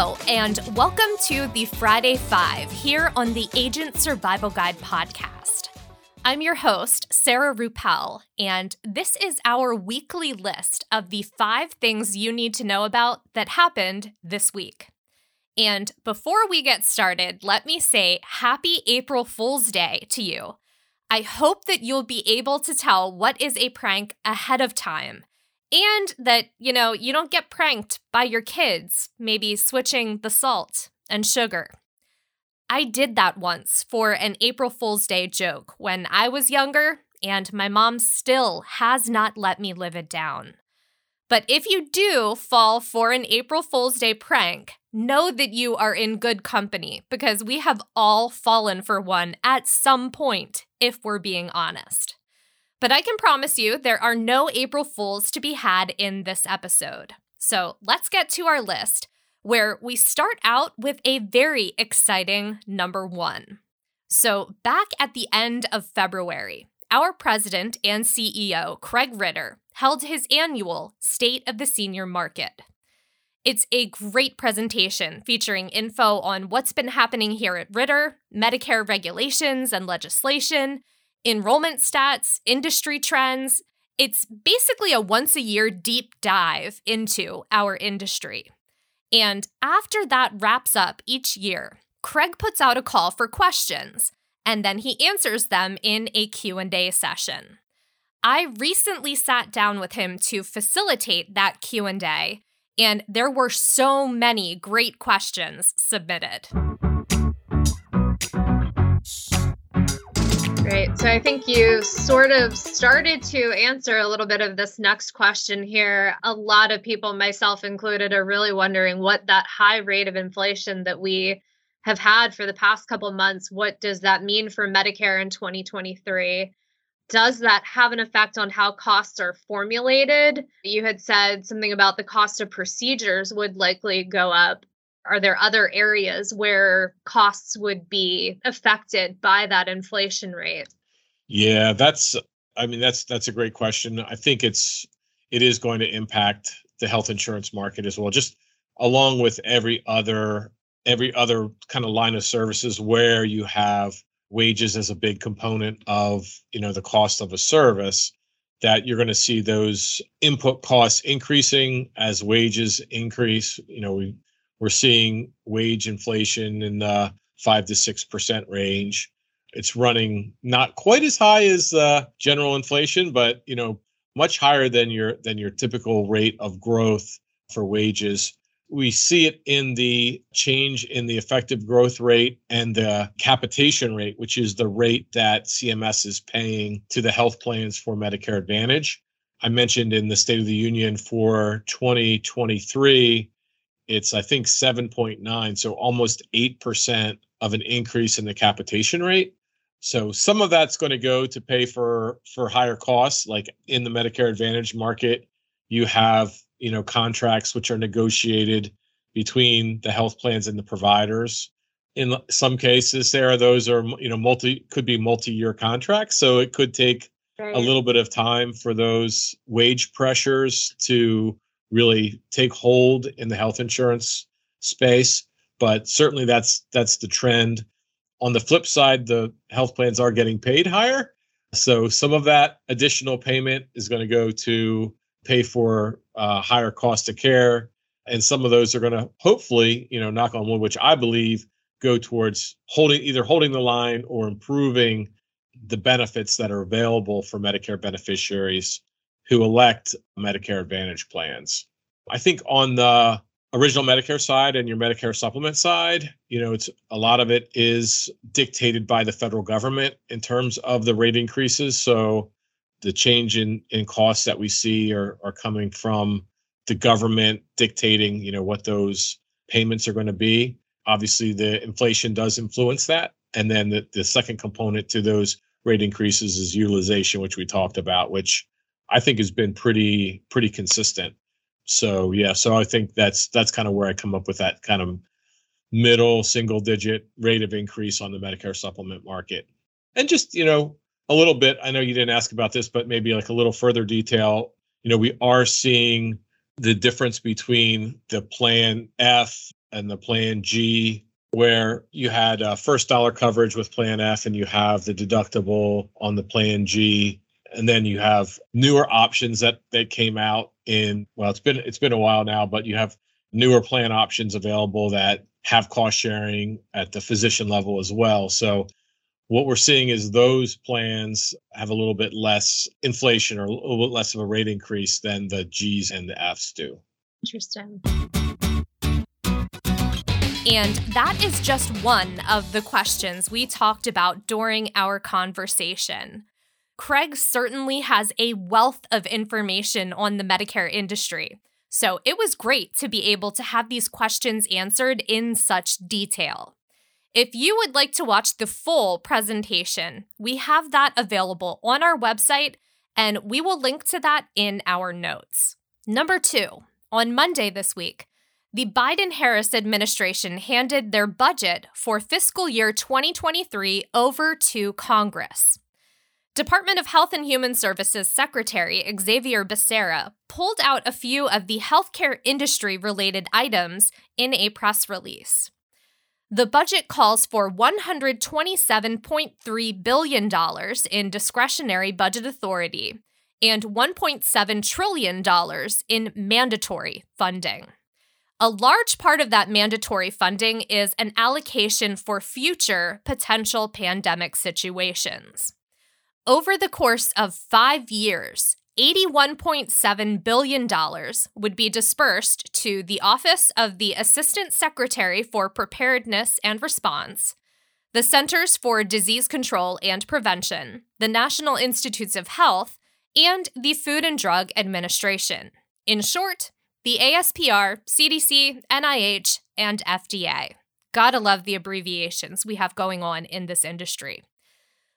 And welcome to the Friday Five here on the Agent Survival Guide podcast. I'm your host, Sarah Ruppel, and this is our weekly list of the five things you need to know about that happened this week. And before we get started, let me say Happy April Fool's Day to you. I hope that you'll be able to tell what is a prank ahead of time and that, you know, you don't get pranked by your kids, maybe switching the salt and sugar. I did that once for an April Fool's Day joke when I was younger, and my mom still has not let me live it down. But if you do fall for an April Fool's Day prank, know that you are in good company because we have all fallen for one at some point, if we're being honest. But I can promise you there are no April Fools to be had in this episode. So let's get to our list, where we start out with a very exciting number one. So, back at the end of February, our president and CEO, Craig Ritter, held his annual State of the Senior Market. It's a great presentation featuring info on what's been happening here at Ritter, Medicare regulations and legislation, enrollment stats, industry trends. It's basically a once a year deep dive into our industry. And after that wraps up each year, Craig puts out a call for questions and then he answers them in a Q&A session. I recently sat down with him to facilitate that Q&A and there were so many great questions submitted. Great. So I think you sort of started to answer a little bit of this next question here. A lot of people, myself included, are really wondering what that high rate of inflation that we have had for the past couple months, what does that mean for Medicare in 2023? Does that have an effect on how costs are formulated? You had said something about the cost of procedures would likely go up are there other areas where costs would be affected by that inflation rate? Yeah, that's I mean that's that's a great question. I think it's it is going to impact the health insurance market as well just along with every other every other kind of line of services where you have wages as a big component of, you know, the cost of a service that you're going to see those input costs increasing as wages increase. You know, we we're seeing wage inflation in the five to six percent range. It's running not quite as high as uh, general inflation, but you know much higher than your than your typical rate of growth for wages. We see it in the change in the effective growth rate and the capitation rate, which is the rate that CMS is paying to the health plans for Medicare Advantage. I mentioned in the State of the Union for 2023, it's I think 7.9, so almost 8% of an increase in the capitation rate. So some of that's going to go to pay for for higher costs like in the Medicare Advantage market, you have, you know, contracts which are negotiated between the health plans and the providers. In some cases, Sarah, those are you know multi could be multi-year contracts, so it could take right. a little bit of time for those wage pressures to really take hold in the health insurance space but certainly that's that's the trend on the flip side the health plans are getting paid higher so some of that additional payment is going to go to pay for uh, higher cost of care and some of those are going to hopefully you know knock on wood which i believe go towards holding either holding the line or improving the benefits that are available for medicare beneficiaries who elect Medicare Advantage plans. I think on the original Medicare side and your Medicare supplement side, you know, it's a lot of it is dictated by the federal government in terms of the rate increases. So the change in in costs that we see are are coming from the government dictating, you know, what those payments are going to be. Obviously, the inflation does influence that. And then the, the second component to those rate increases is utilization, which we talked about, which I think has been pretty pretty consistent. So yeah, so I think that's that's kind of where I come up with that kind of middle single digit rate of increase on the Medicare supplement market. And just, you know, a little bit, I know you didn't ask about this, but maybe like a little further detail, you know, we are seeing the difference between the plan F and the Plan G, where you had uh, first dollar coverage with Plan F, and you have the deductible on the Plan G, and then you have newer options that that came out in well, it's been it's been a while now, but you have newer plan options available that have cost sharing at the physician level as well. So what we're seeing is those plans have a little bit less inflation or a little bit less of a rate increase than the G's and the F's do. Interesting. And that is just one of the questions we talked about during our conversation. Craig certainly has a wealth of information on the Medicare industry. So it was great to be able to have these questions answered in such detail. If you would like to watch the full presentation, we have that available on our website, and we will link to that in our notes. Number two, on Monday this week, the Biden Harris administration handed their budget for fiscal year 2023 over to Congress. Department of Health and Human Services Secretary Xavier Becerra pulled out a few of the healthcare industry related items in a press release. The budget calls for $127.3 billion in discretionary budget authority and $1.7 trillion in mandatory funding. A large part of that mandatory funding is an allocation for future potential pandemic situations. Over the course of five years, $81.7 billion would be dispersed to the Office of the Assistant Secretary for Preparedness and Response, the Centers for Disease Control and Prevention, the National Institutes of Health, and the Food and Drug Administration. In short, the ASPR, CDC, NIH, and FDA. Gotta love the abbreviations we have going on in this industry.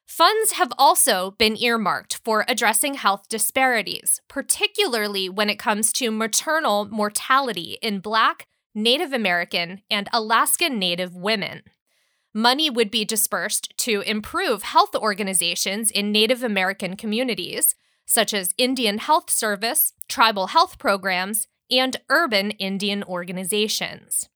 Funds have also been earmarked for addressing health disparities, particularly when it comes to maternal mortality in Black, Native American, and Alaskan Native women. Money would be dispersed to improve health organizations in Native American communities, such as Indian Health Service, tribal health programs, and urban Indian organizations.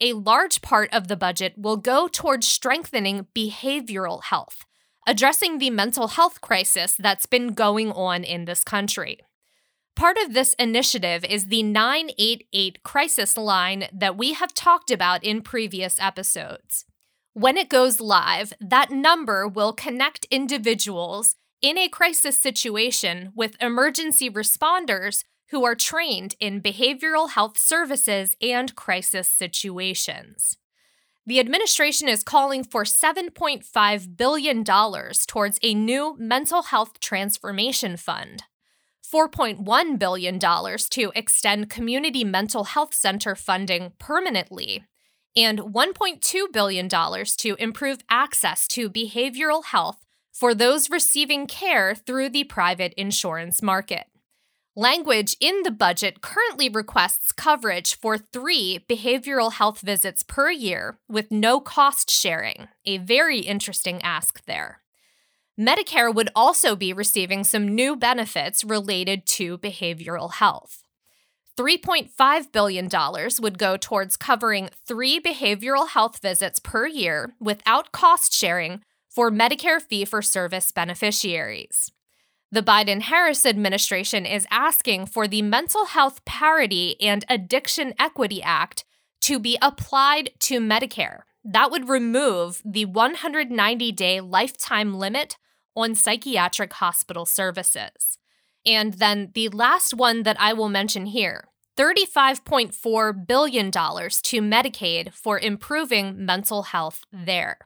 A large part of the budget will go towards strengthening behavioral health addressing the mental health crisis that's been going on in this country. Part of this initiative is the 988 crisis line that we have talked about in previous episodes. When it goes live, that number will connect individuals in a crisis situation with emergency responders who are trained in behavioral health services and crisis situations. The administration is calling for $7.5 billion towards a new mental health transformation fund, $4.1 billion to extend community mental health center funding permanently, and $1.2 billion to improve access to behavioral health for those receiving care through the private insurance market. Language in the budget currently requests coverage for three behavioral health visits per year with no cost sharing, a very interesting ask there. Medicare would also be receiving some new benefits related to behavioral health. $3.5 billion would go towards covering three behavioral health visits per year without cost sharing for Medicare fee for service beneficiaries. The Biden Harris administration is asking for the Mental Health Parity and Addiction Equity Act to be applied to Medicare. That would remove the 190 day lifetime limit on psychiatric hospital services. And then the last one that I will mention here $35.4 billion to Medicaid for improving mental health there.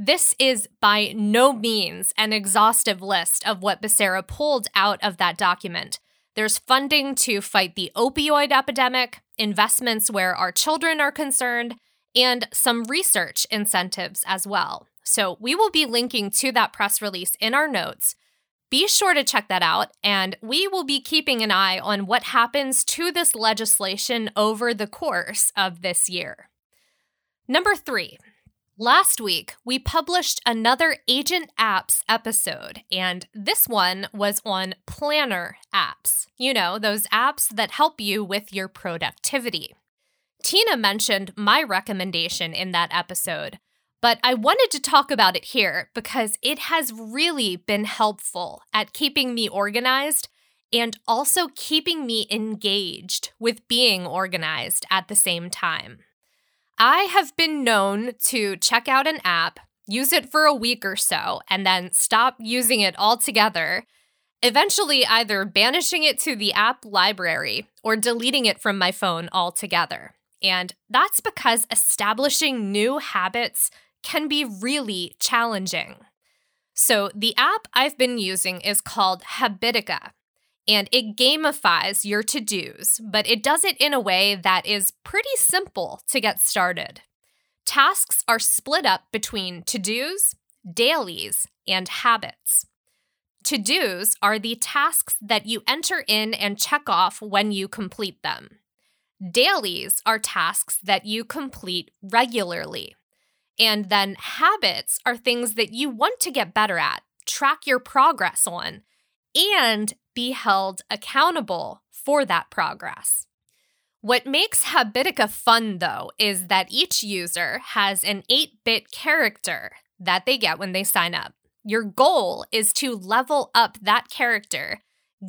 This is by no means an exhaustive list of what Becerra pulled out of that document. There's funding to fight the opioid epidemic, investments where our children are concerned, and some research incentives as well. So we will be linking to that press release in our notes. Be sure to check that out, and we will be keeping an eye on what happens to this legislation over the course of this year. Number three, Last week, we published another Agent Apps episode, and this one was on planner apps. You know, those apps that help you with your productivity. Tina mentioned my recommendation in that episode, but I wanted to talk about it here because it has really been helpful at keeping me organized and also keeping me engaged with being organized at the same time. I have been known to check out an app, use it for a week or so, and then stop using it altogether, eventually either banishing it to the app library or deleting it from my phone altogether. And that's because establishing new habits can be really challenging. So, the app I've been using is called Habitica, and it gamifies your to dos, but it does it in a way that is pretty simple to get started. Tasks are split up between to dos, dailies, and habits. To dos are the tasks that you enter in and check off when you complete them. Dailies are tasks that you complete regularly. And then habits are things that you want to get better at, track your progress on, and be held accountable for that progress. What makes Habitica fun, though, is that each user has an 8 bit character that they get when they sign up. Your goal is to level up that character,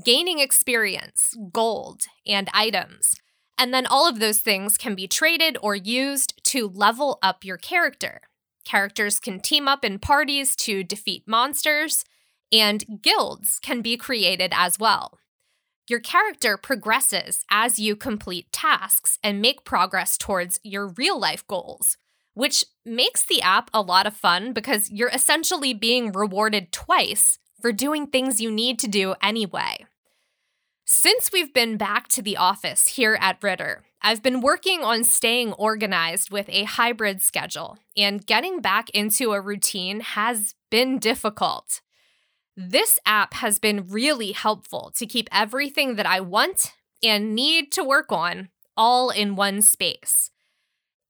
gaining experience, gold, and items and then all of those things can be traded or used to level up your character. Characters can team up in parties to defeat monsters, and guilds can be created as well. Your character progresses as you complete tasks and make progress towards your real life goals, which makes the app a lot of fun because you're essentially being rewarded twice for doing things you need to do anyway. Since we've been back to the office here at Ritter, I've been working on staying organized with a hybrid schedule, and getting back into a routine has been difficult. This app has been really helpful to keep everything that I want and need to work on all in one space.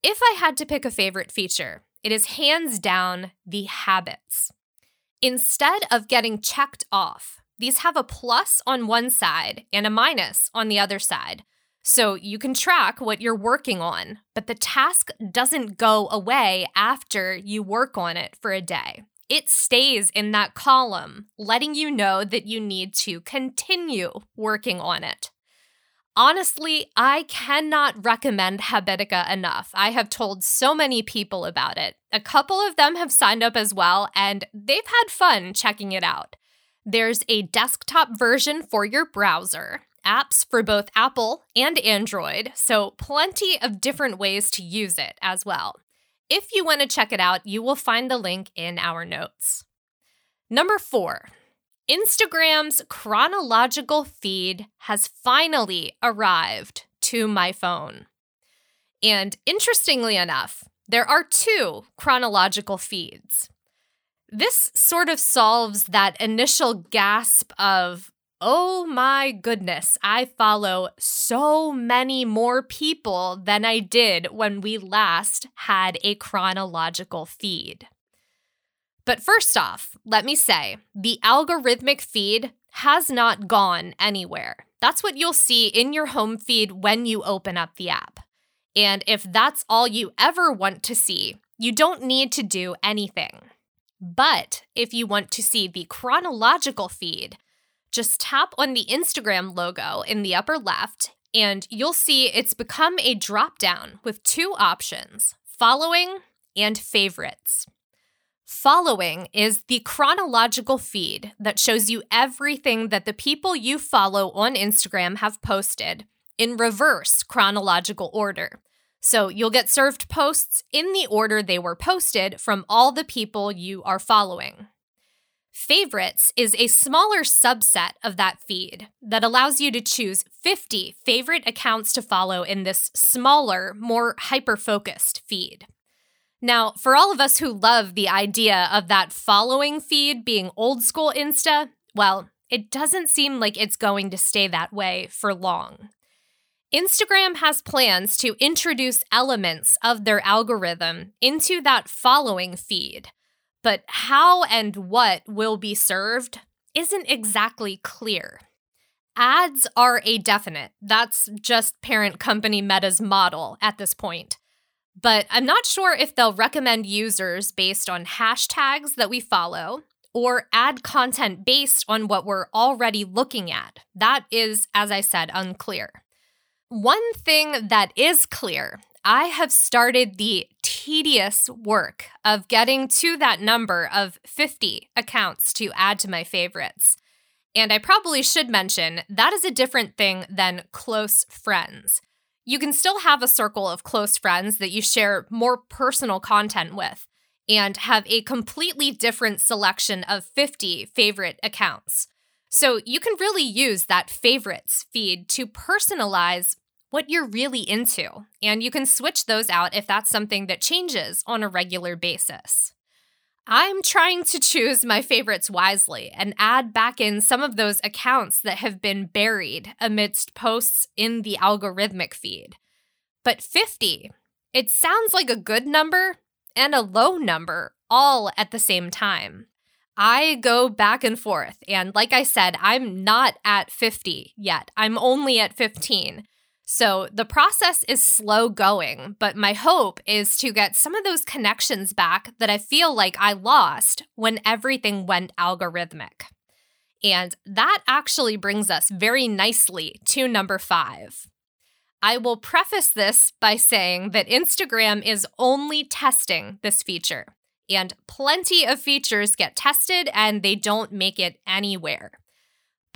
If I had to pick a favorite feature, it is hands down the habits. Instead of getting checked off, these have a plus on one side and a minus on the other side. So you can track what you're working on, but the task doesn't go away after you work on it for a day. It stays in that column, letting you know that you need to continue working on it. Honestly, I cannot recommend Habitica enough. I have told so many people about it. A couple of them have signed up as well, and they've had fun checking it out. There's a desktop version for your browser, apps for both Apple and Android, so plenty of different ways to use it as well. If you want to check it out, you will find the link in our notes. Number four, Instagram's chronological feed has finally arrived to my phone. And interestingly enough, there are two chronological feeds. This sort of solves that initial gasp of, oh my goodness, I follow so many more people than I did when we last had a chronological feed. But first off, let me say the algorithmic feed has not gone anywhere. That's what you'll see in your home feed when you open up the app. And if that's all you ever want to see, you don't need to do anything. But if you want to see the chronological feed, just tap on the Instagram logo in the upper left, and you'll see it's become a drop down with two options following and favorites. Following is the chronological feed that shows you everything that the people you follow on Instagram have posted in reverse chronological order. So you'll get served posts in the order they were posted from all the people you are following. Favorites is a smaller subset of that feed that allows you to choose 50 favorite accounts to follow in this smaller, more hyper focused feed. Now, for all of us who love the idea of that following feed being old school Insta, well, it doesn't seem like it's going to stay that way for long. Instagram has plans to introduce elements of their algorithm into that following feed, but how and what will be served isn't exactly clear. Ads are a definite. That's just parent company Meta's model at this point. But I'm not sure if they'll recommend users based on hashtags that we follow or add content based on what we're already looking at. That is, as I said, unclear. One thing that is clear I have started the tedious work of getting to that number of 50 accounts to add to my favorites. And I probably should mention that is a different thing than close friends. You can still have a circle of close friends that you share more personal content with and have a completely different selection of 50 favorite accounts. So you can really use that favorites feed to personalize what you're really into, and you can switch those out if that's something that changes on a regular basis. I'm trying to choose my favorites wisely and add back in some of those accounts that have been buried amidst posts in the algorithmic feed. But 50, it sounds like a good number and a low number all at the same time. I go back and forth, and like I said, I'm not at 50 yet. I'm only at 15. So the process is slow going, but my hope is to get some of those connections back that I feel like I lost when everything went algorithmic. And that actually brings us very nicely to number five. I will preface this by saying that Instagram is only testing this feature, and plenty of features get tested and they don't make it anywhere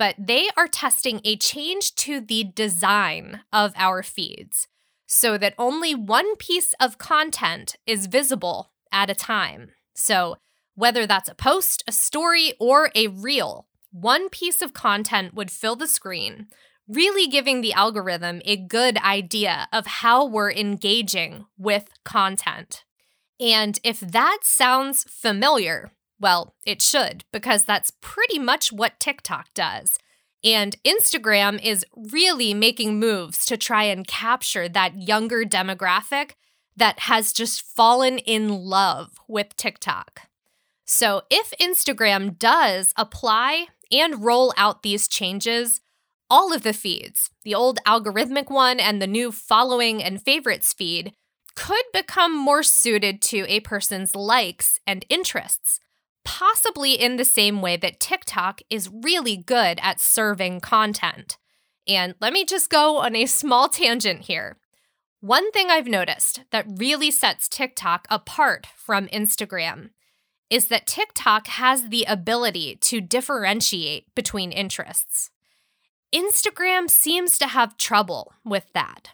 but they are testing a change to the design of our feeds so that only one piece of content is visible at a time. So, whether that's a post, a story, or a reel, one piece of content would fill the screen, really giving the algorithm a good idea of how we're engaging with content. And if that sounds familiar, well, it should, because that's pretty much what TikTok does. And Instagram is really making moves to try and capture that younger demographic that has just fallen in love with TikTok. So, if Instagram does apply and roll out these changes, all of the feeds, the old algorithmic one and the new following and favorites feed, could become more suited to a person's likes and interests possibly in the same way that TikTok is really good at serving content. And let me just go on a small tangent here. One thing I've noticed that really sets TikTok apart from Instagram is that TikTok has the ability to differentiate between interests. Instagram seems to have trouble with that.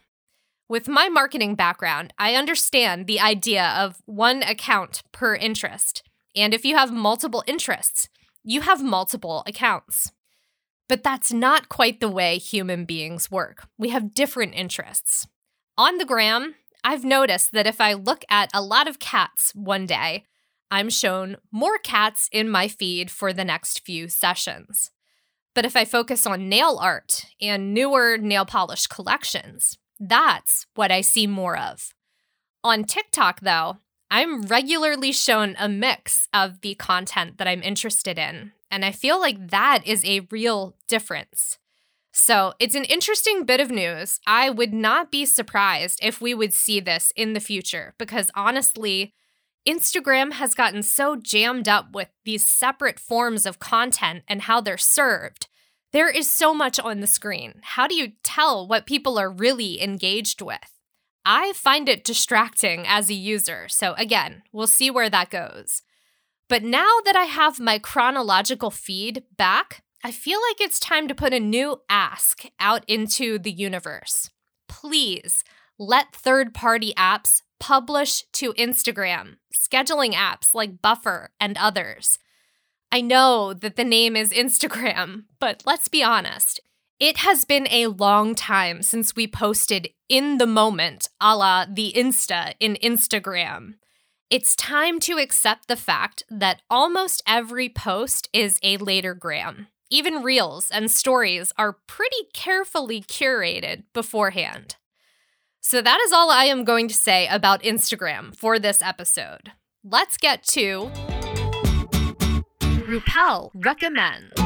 With my marketing background, I understand the idea of one account per interest. And if you have multiple interests, you have multiple accounts. But that's not quite the way human beings work. We have different interests. On the gram, I've noticed that if I look at a lot of cats one day, I'm shown more cats in my feed for the next few sessions. But if I focus on nail art and newer nail polish collections, that's what I see more of. On TikTok, though, I'm regularly shown a mix of the content that I'm interested in. And I feel like that is a real difference. So it's an interesting bit of news. I would not be surprised if we would see this in the future because honestly, Instagram has gotten so jammed up with these separate forms of content and how they're served. There is so much on the screen. How do you tell what people are really engaged with? I find it distracting as a user. So, again, we'll see where that goes. But now that I have my chronological feed back, I feel like it's time to put a new ask out into the universe. Please let third party apps publish to Instagram, scheduling apps like Buffer and others. I know that the name is Instagram, but let's be honest, it has been a long time since we posted in the moment, a la the Insta in Instagram. It's time to accept the fact that almost every post is a later gram. Even reels and stories are pretty carefully curated beforehand. So, that is all I am going to say about Instagram for this episode. Let's get to Ruppel Recommends.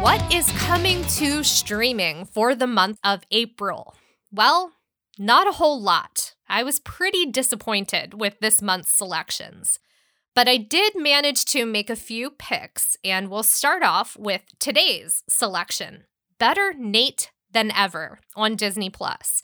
What is coming to streaming for the month of April? Well, not a whole lot. I was pretty disappointed with this month's selections. But I did manage to make a few picks, and we'll start off with today's selection Better Nate Than Ever on Disney Plus.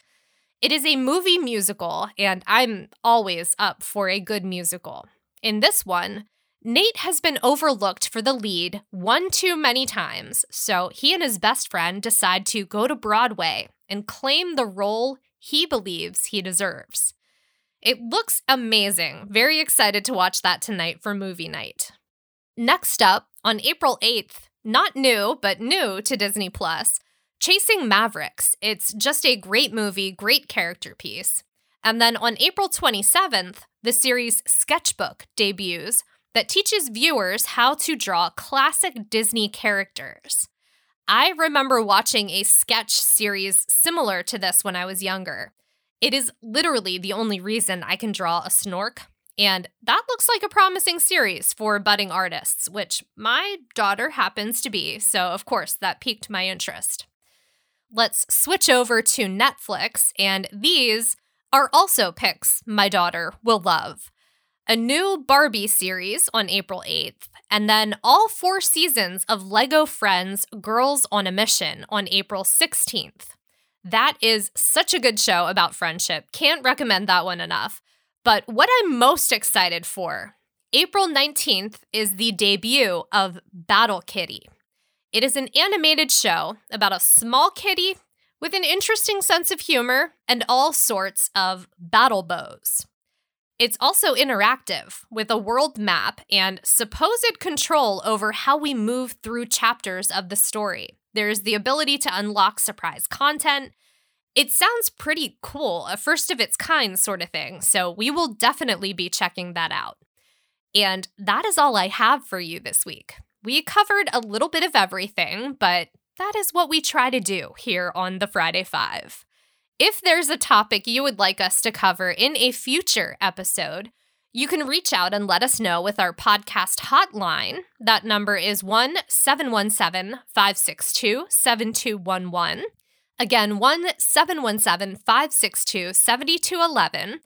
It is a movie musical, and I'm always up for a good musical. In this one, Nate has been overlooked for the lead one too many times, so he and his best friend decide to go to Broadway and claim the role he believes he deserves. It looks amazing. Very excited to watch that tonight for movie night. Next up, on April 8th, not new, but new to Disney Plus, Chasing Mavericks. It's just a great movie, great character piece. And then on April 27th, the series Sketchbook debuts, that teaches viewers how to draw classic Disney characters. I remember watching a sketch series similar to this when I was younger. It is literally the only reason I can draw a snork, and that looks like a promising series for budding artists, which my daughter happens to be, so of course that piqued my interest. Let's switch over to Netflix, and these are also picks my daughter will love a new Barbie series on April 8th, and then all four seasons of Lego Friends Girls on a Mission on April 16th. That is such a good show about friendship. Can't recommend that one enough. But what I'm most excited for April 19th is the debut of Battle Kitty. It is an animated show about a small kitty with an interesting sense of humor and all sorts of battle bows. It's also interactive with a world map and supposed control over how we move through chapters of the story. There's the ability to unlock surprise content. It sounds pretty cool, a first of its kind sort of thing, so we will definitely be checking that out. And that is all I have for you this week. We covered a little bit of everything, but that is what we try to do here on the Friday Five. If there's a topic you would like us to cover in a future episode, you can reach out and let us know with our podcast hotline. That number is 1 717 562 7211. Again, 1 717 562 7211.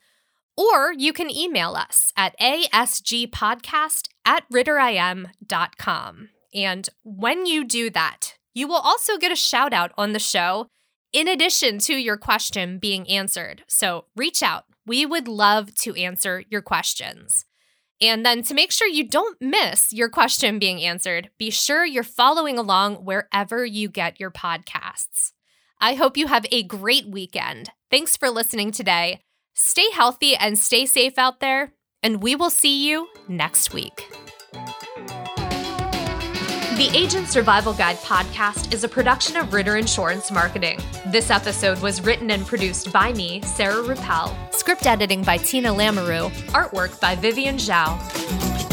Or you can email us at asgpodcast at ritterim.com. And when you do that, you will also get a shout out on the show in addition to your question being answered. So reach out. We would love to answer your questions. And then to make sure you don't miss your question being answered, be sure you're following along wherever you get your podcasts. I hope you have a great weekend. Thanks for listening today. Stay healthy and stay safe out there, and we will see you next week. The Agent Survival Guide podcast is a production of Ritter Insurance Marketing. This episode was written and produced by me, Sarah Ruppel. Script editing by Tina Lamoureux. Artwork by Vivian Zhao.